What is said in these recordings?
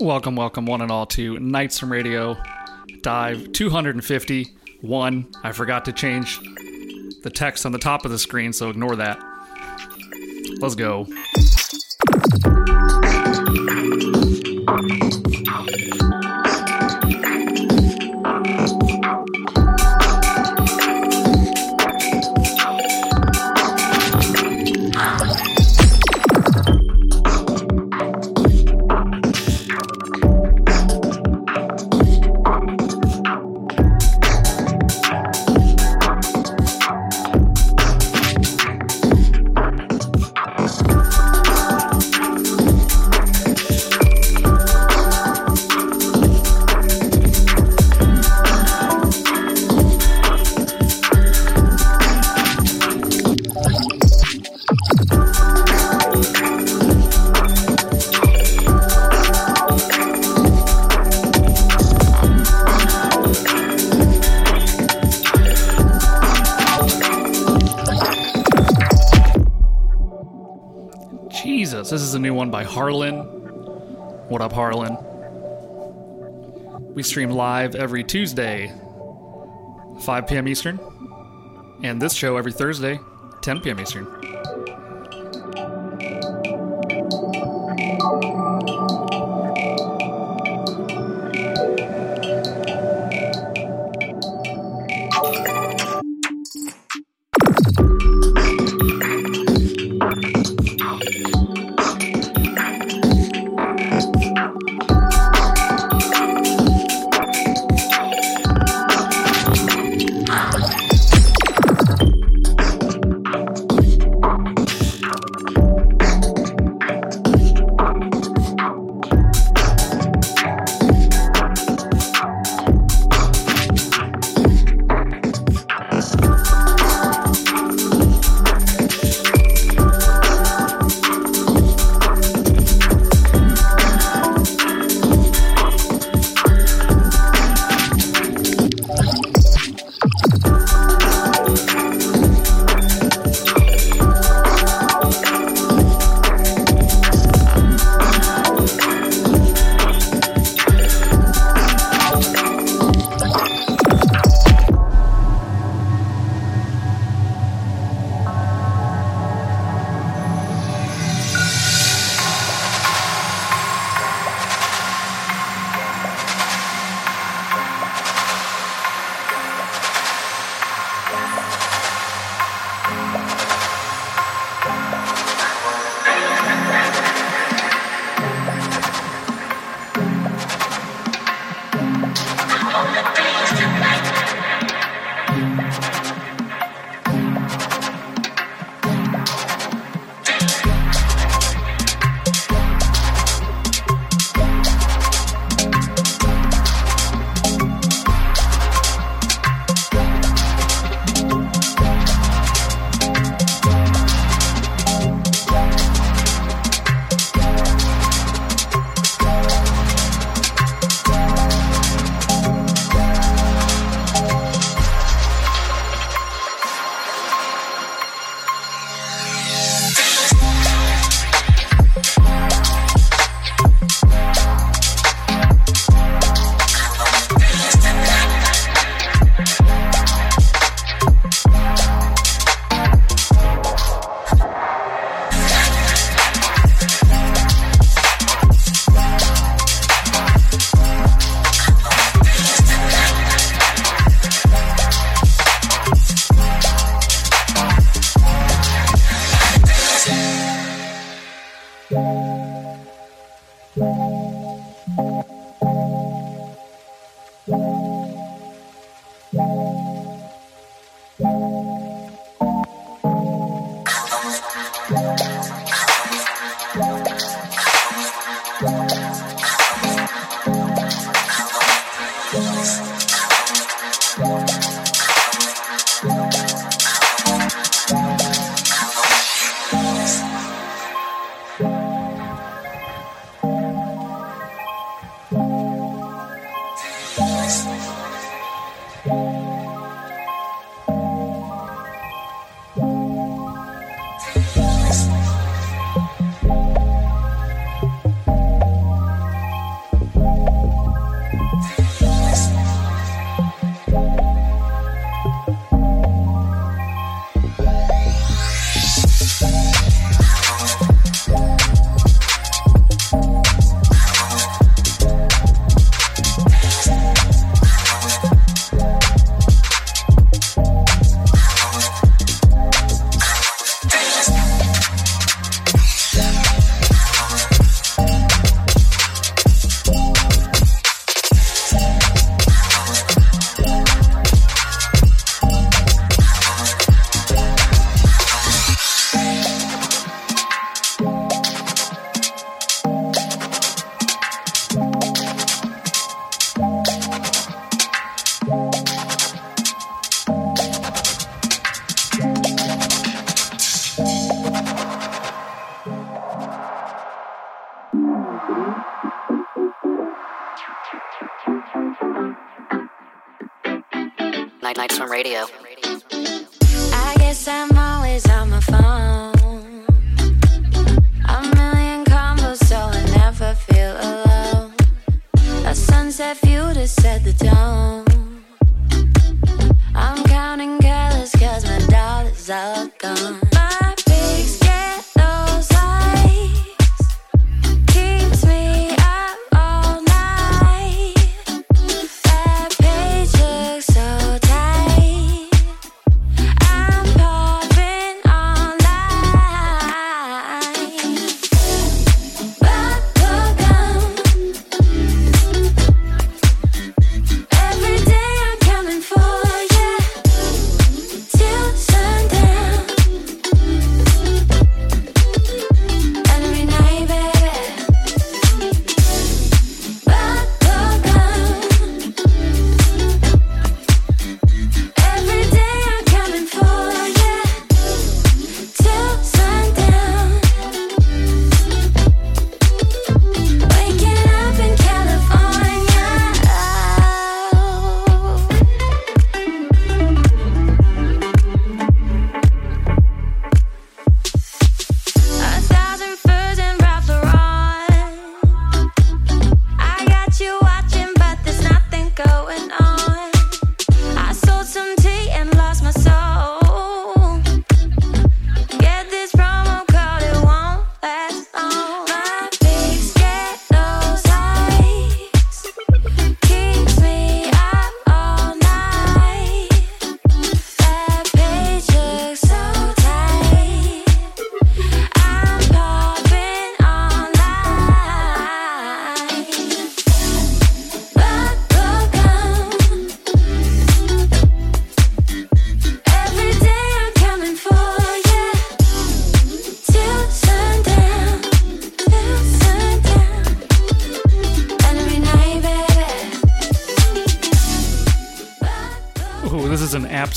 Welcome, welcome, one and all, to Nights from Radio Dive 251. I forgot to change the text on the top of the screen, so ignore that. Let's go. Thank you. By Harlan. What up, Harlan? We stream live every Tuesday, 5 p.m. Eastern, and this show every Thursday, 10 p.m. Eastern.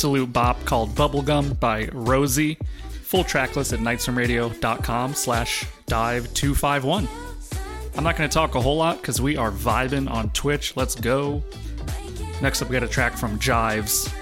Absolute bop called Bubblegum by Rosie. Full track list at nightsfromradio.com slash dive251. I'm not going to talk a whole lot because we are vibing on Twitch. Let's go. Next up, we got a track from Jives.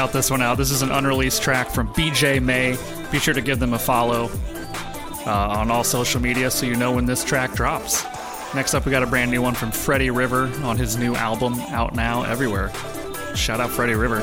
Shout this one out. This is an unreleased track from BJ May. Be sure to give them a follow uh, on all social media so you know when this track drops. Next up, we got a brand new one from Freddie River on his new album, out now everywhere. Shout out Freddie River.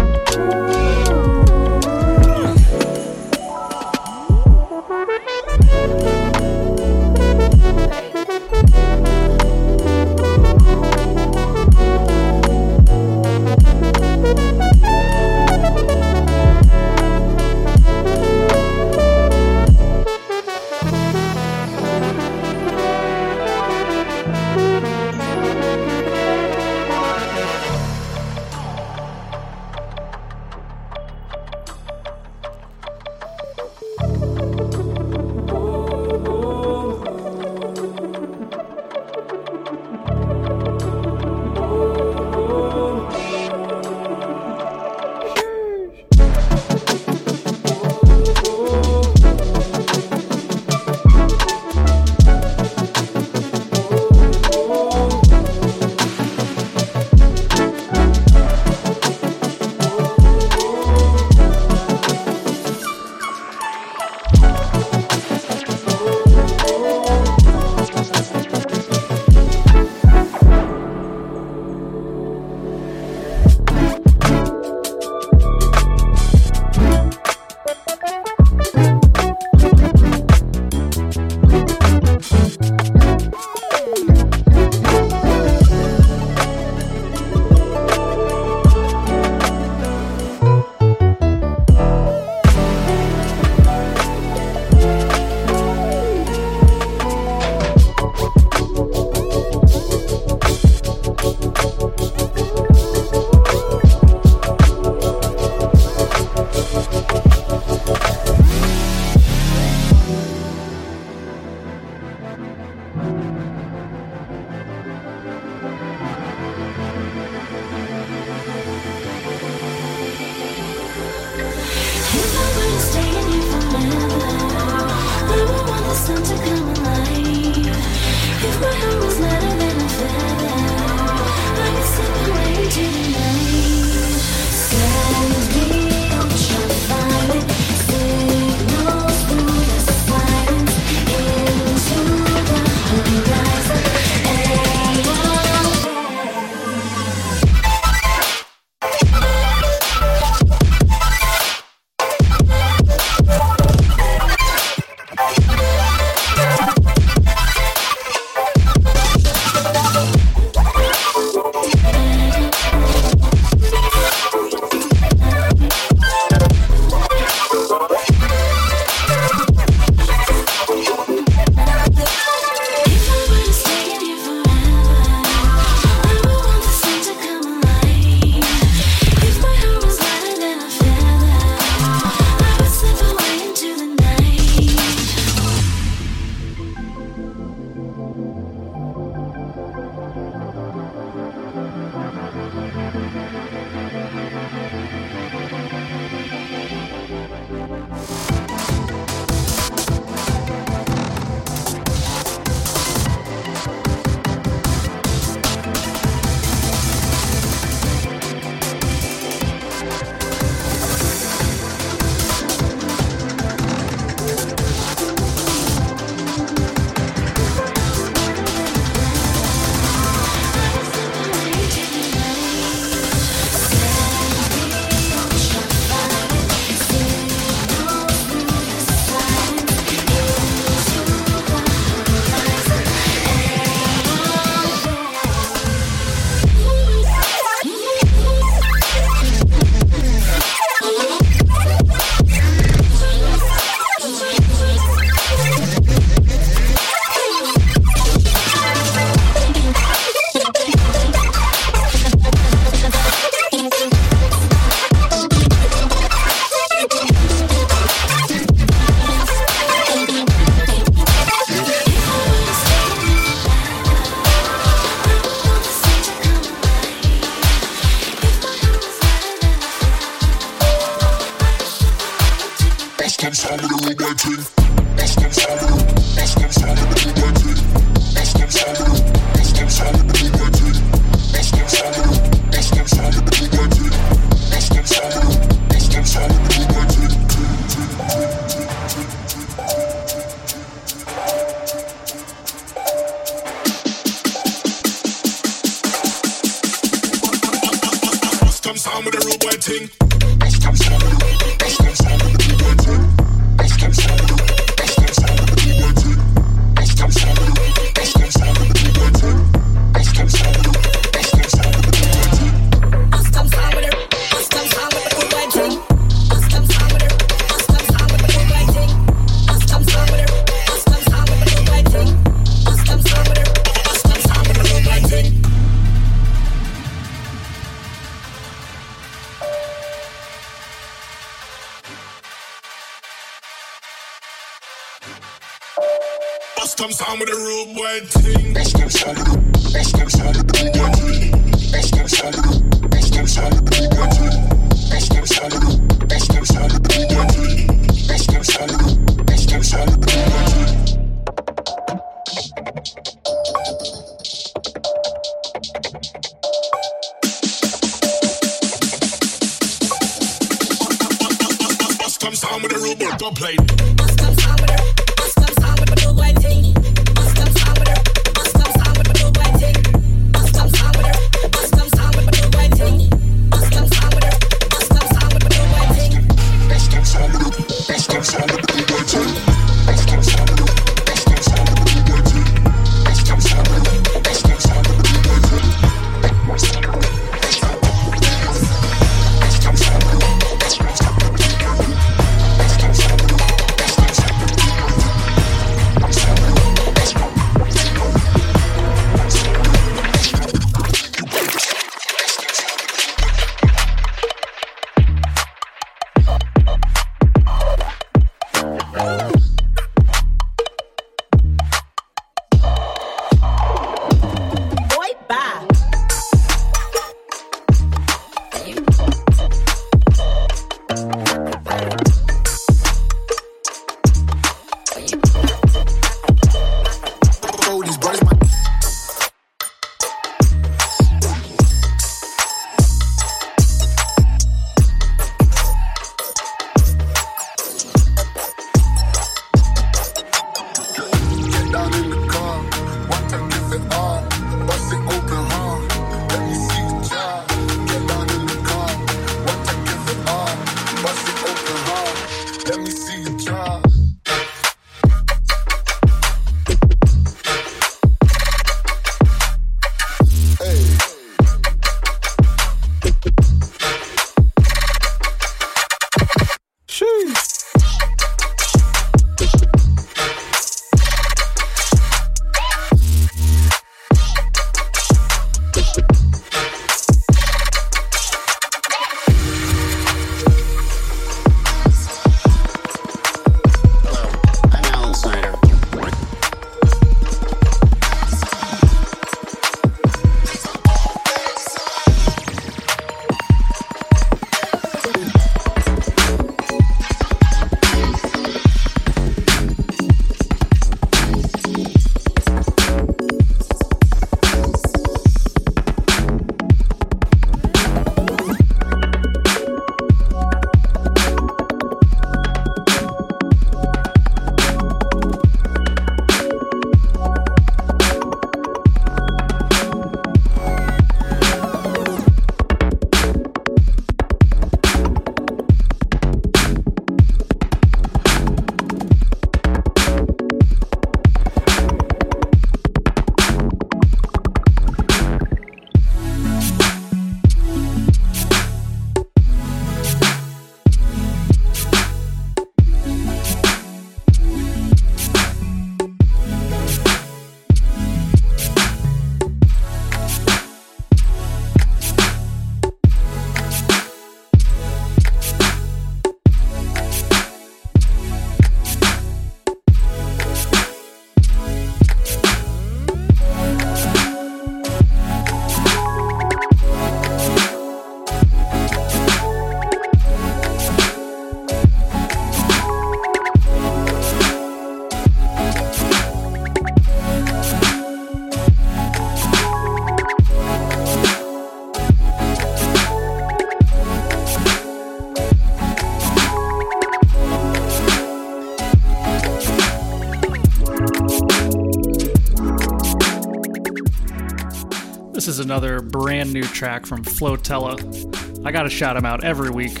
Is another brand new track from Flotella. I gotta shout him out every week.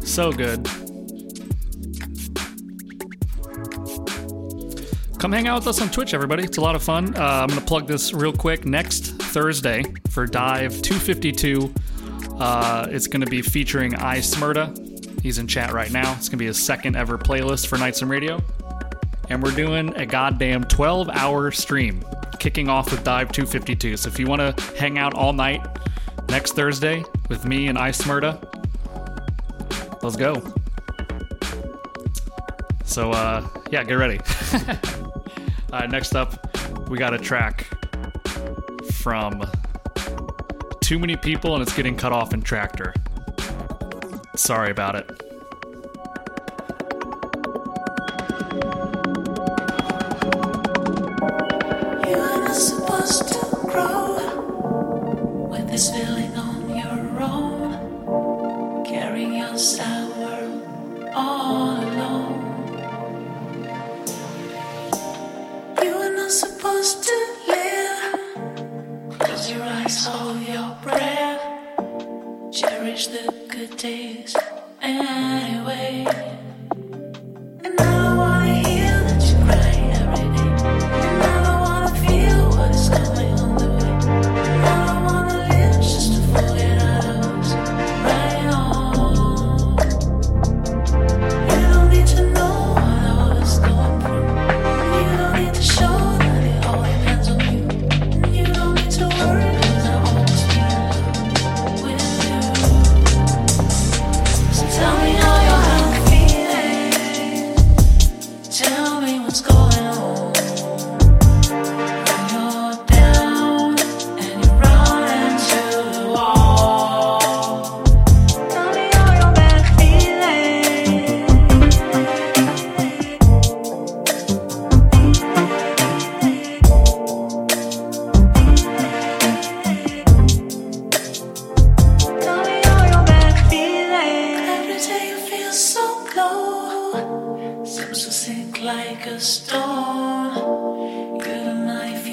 So good. Come hang out with us on Twitch, everybody. It's a lot of fun. Uh, I'm gonna plug this real quick. Next Thursday for Dive 252, uh, it's gonna be featuring I Smyrda. He's in chat right now. It's gonna be his second ever playlist for Nightstorm Radio and we're doing a goddamn 12 hour stream kicking off with Dive 252. So if you want to hang out all night next Thursday with me and Ice Smyrda, let's go. So, uh, yeah, get ready. uh, next up, we got a track from Too Many People and it's getting cut off in Traktor. Sorry about it.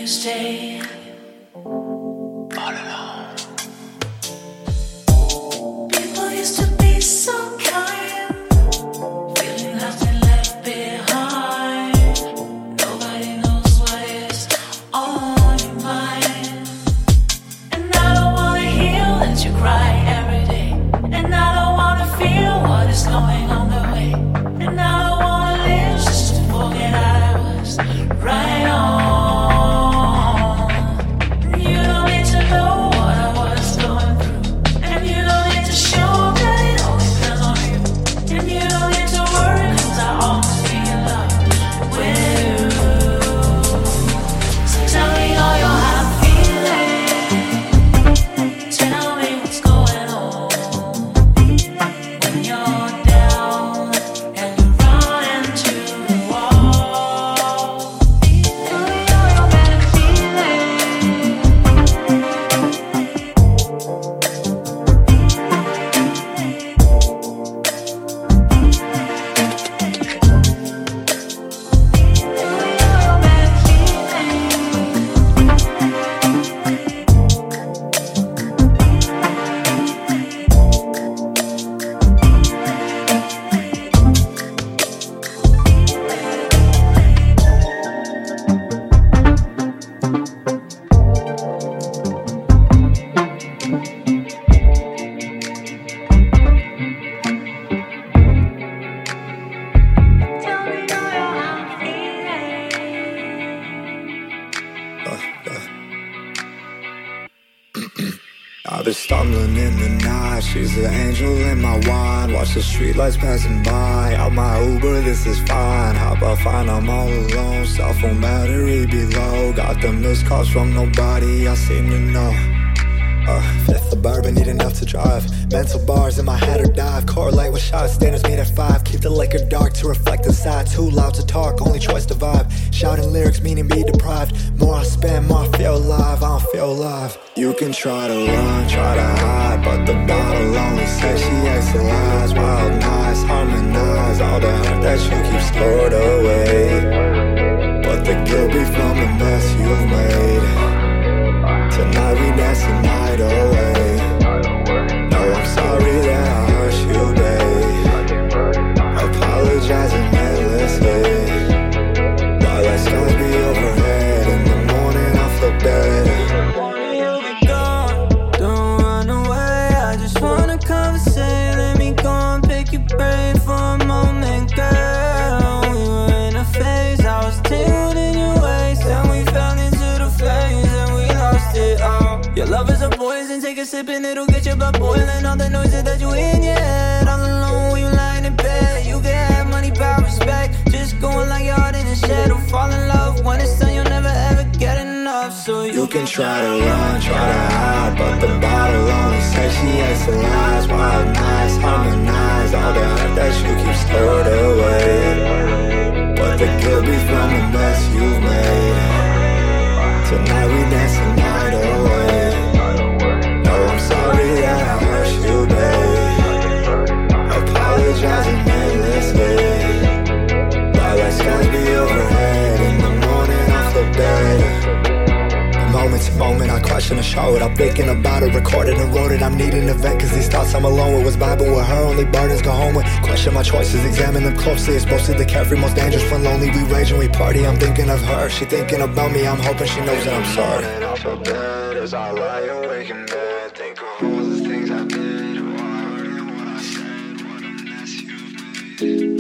stay. Streetlights passing by, out my Uber, this is fine. Hop up, fine, I'm all alone. Cell phone battery below. Got the missed calls from nobody I seem to know. Uh, fifth of bourbon, need enough to drive. Mental bars in my head or dive. Correlate with shot standards made at five. Keep the liquor dark to reflect inside. Too loud to talk, only choice to vibe. Shouting lyrics meaning be deprived. More I spend, more I feel alive. I don't feel alive. You can try to run, try to hide, but the bottle only says she exhales. Wild nights, harmonize all the hurt that you keep stored away. But the guilt be from the mess you've made. Tonight we dancing night away. Sipping, it'll get your blood boiling. All the noises that you in head. All alone when you lying in bed. You can have money, power, respect. Just going like your heart in a shed. Or fall in love when it's done, you'll never ever get enough. So you, You can try to run, try to hide, but the bottle only says she has the lies. Wild nights, harmonize all the hurt that you keep stored away. But the guilt be from the mess you've made. Tonight we dance Let be overhead in the morning off the bed. Moment to moment, I question and show it. I'm thinking about it, recorded and wrote it. I'm needing a vent, cause these thoughts I'm alone with was vibing with her. Only burdens go home with. Question my choices, examine them closely. It's mostly the carefree, most dangerous when lonely. We rage and we party. I'm thinking of her, she thinking about me. I'm hoping she knows that I'm sorry. Off the bed as I lie awake in bed, think of all the things I did, who I and what I said, what a mess you've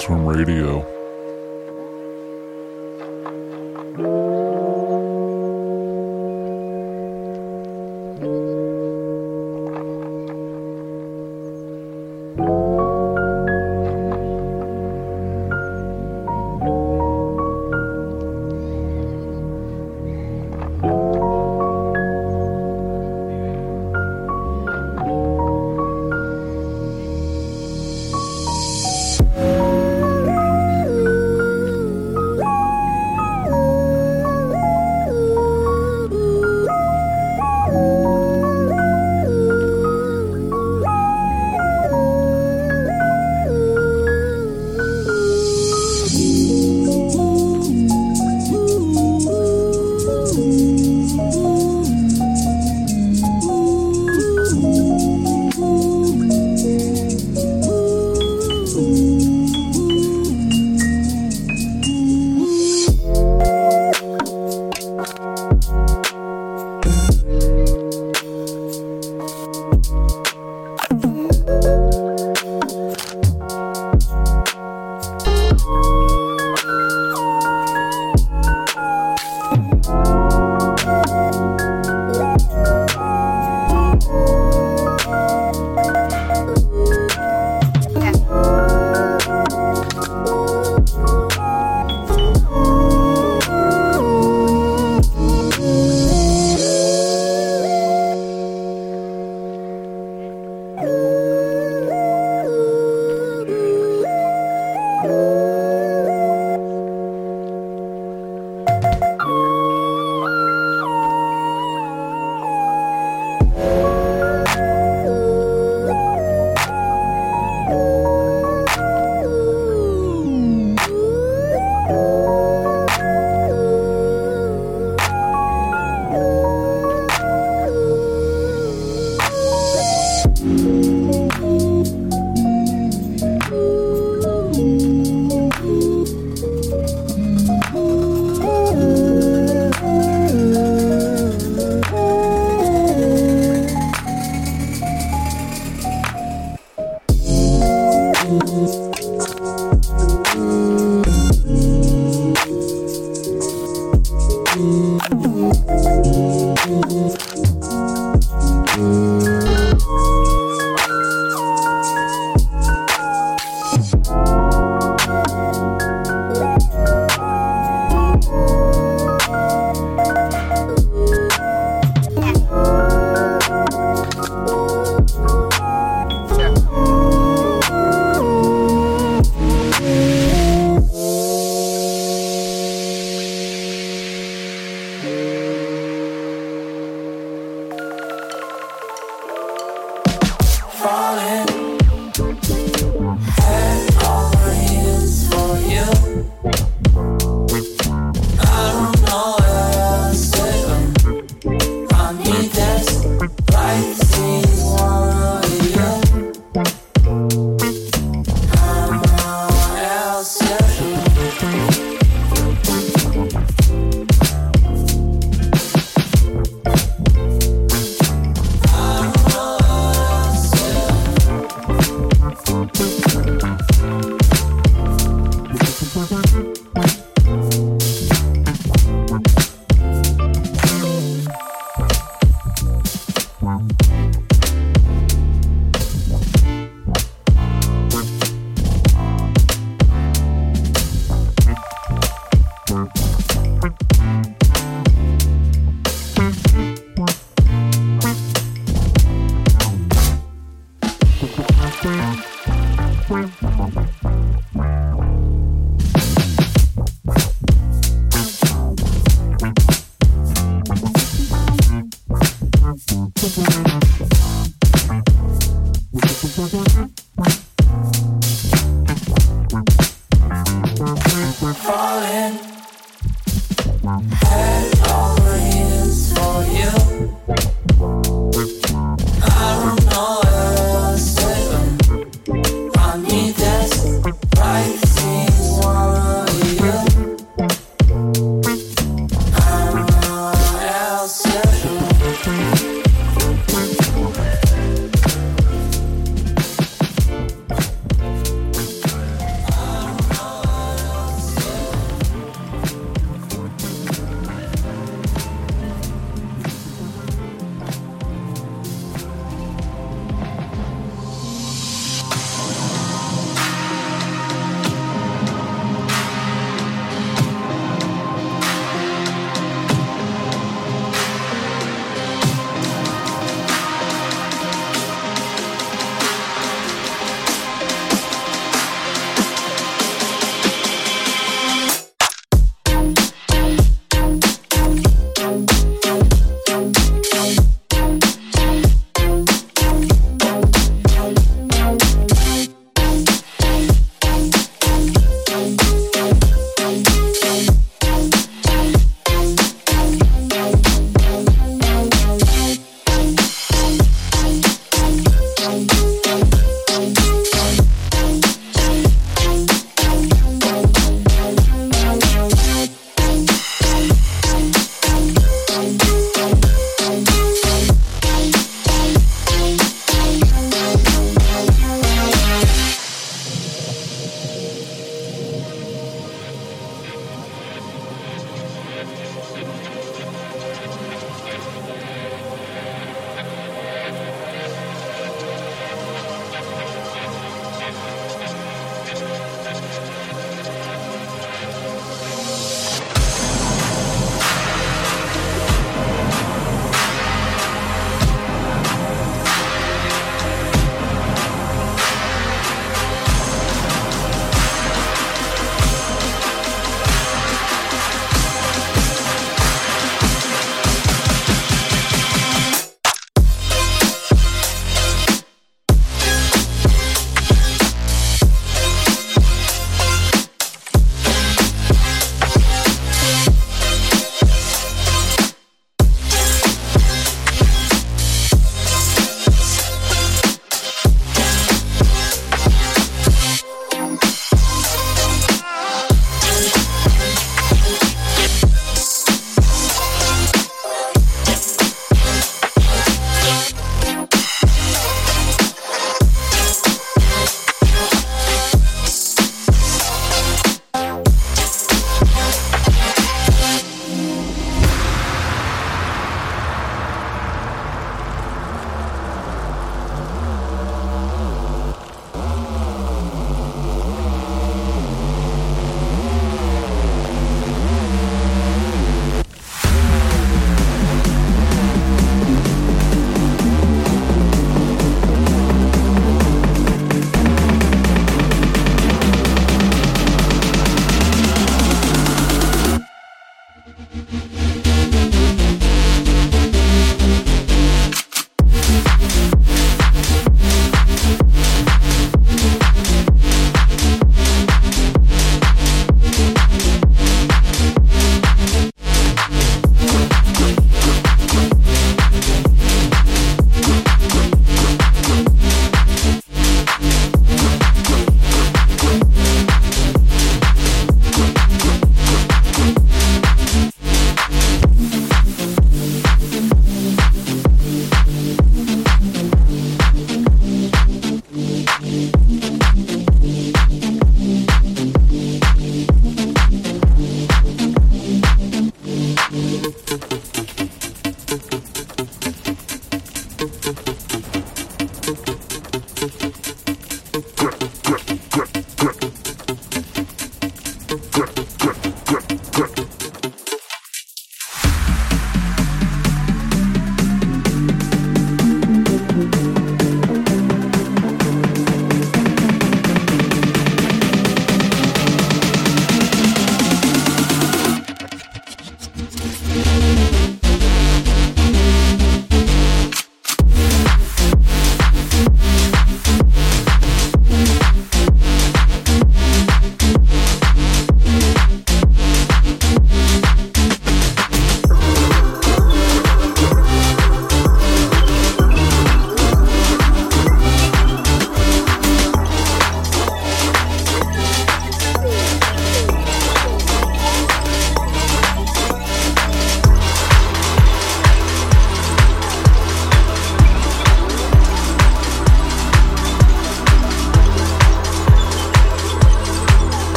Nightstorm Radio.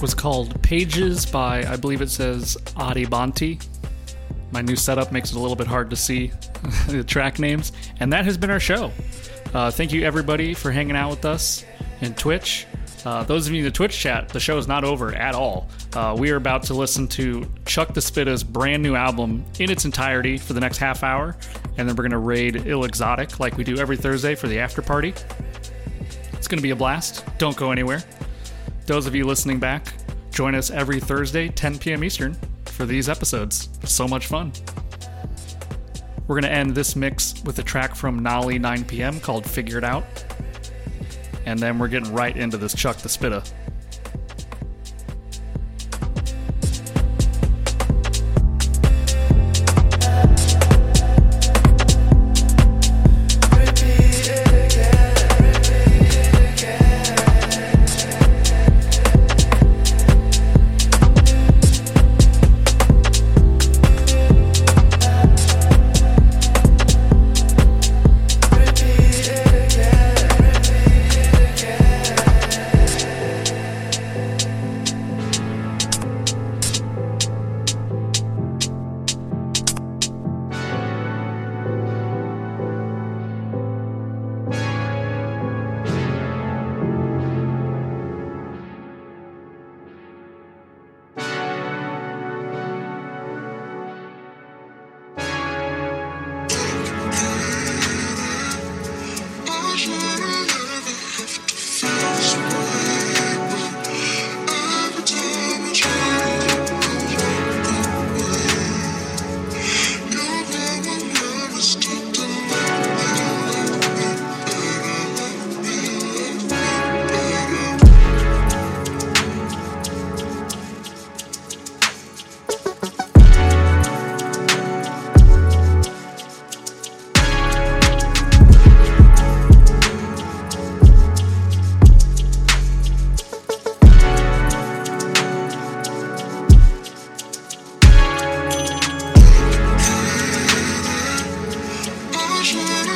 Was called Pages by, I believe it says Adibanti. My new setup makes it a little bit hard to see the track names. And that has been our show. Uh, thank you, everybody, for hanging out with us in Twitch. Uh, those of you in the Twitch chat, the show is not over at all. Uh, we are about to listen to Chuck the Spitta's brand new album in its entirety for the next half hour, and then we're going to raid Ill Exotic like we do every Thursday for the after party. It's going to be a blast. Don't go anywhere. Those of you listening back, join us every Thursday, 10 p.m. Eastern, for these episodes. So much fun. We're going to end this mix with a track from Nolly 9 p.m. called Figure It Out. And then we're getting right into this Chuck the Spitta. Nation.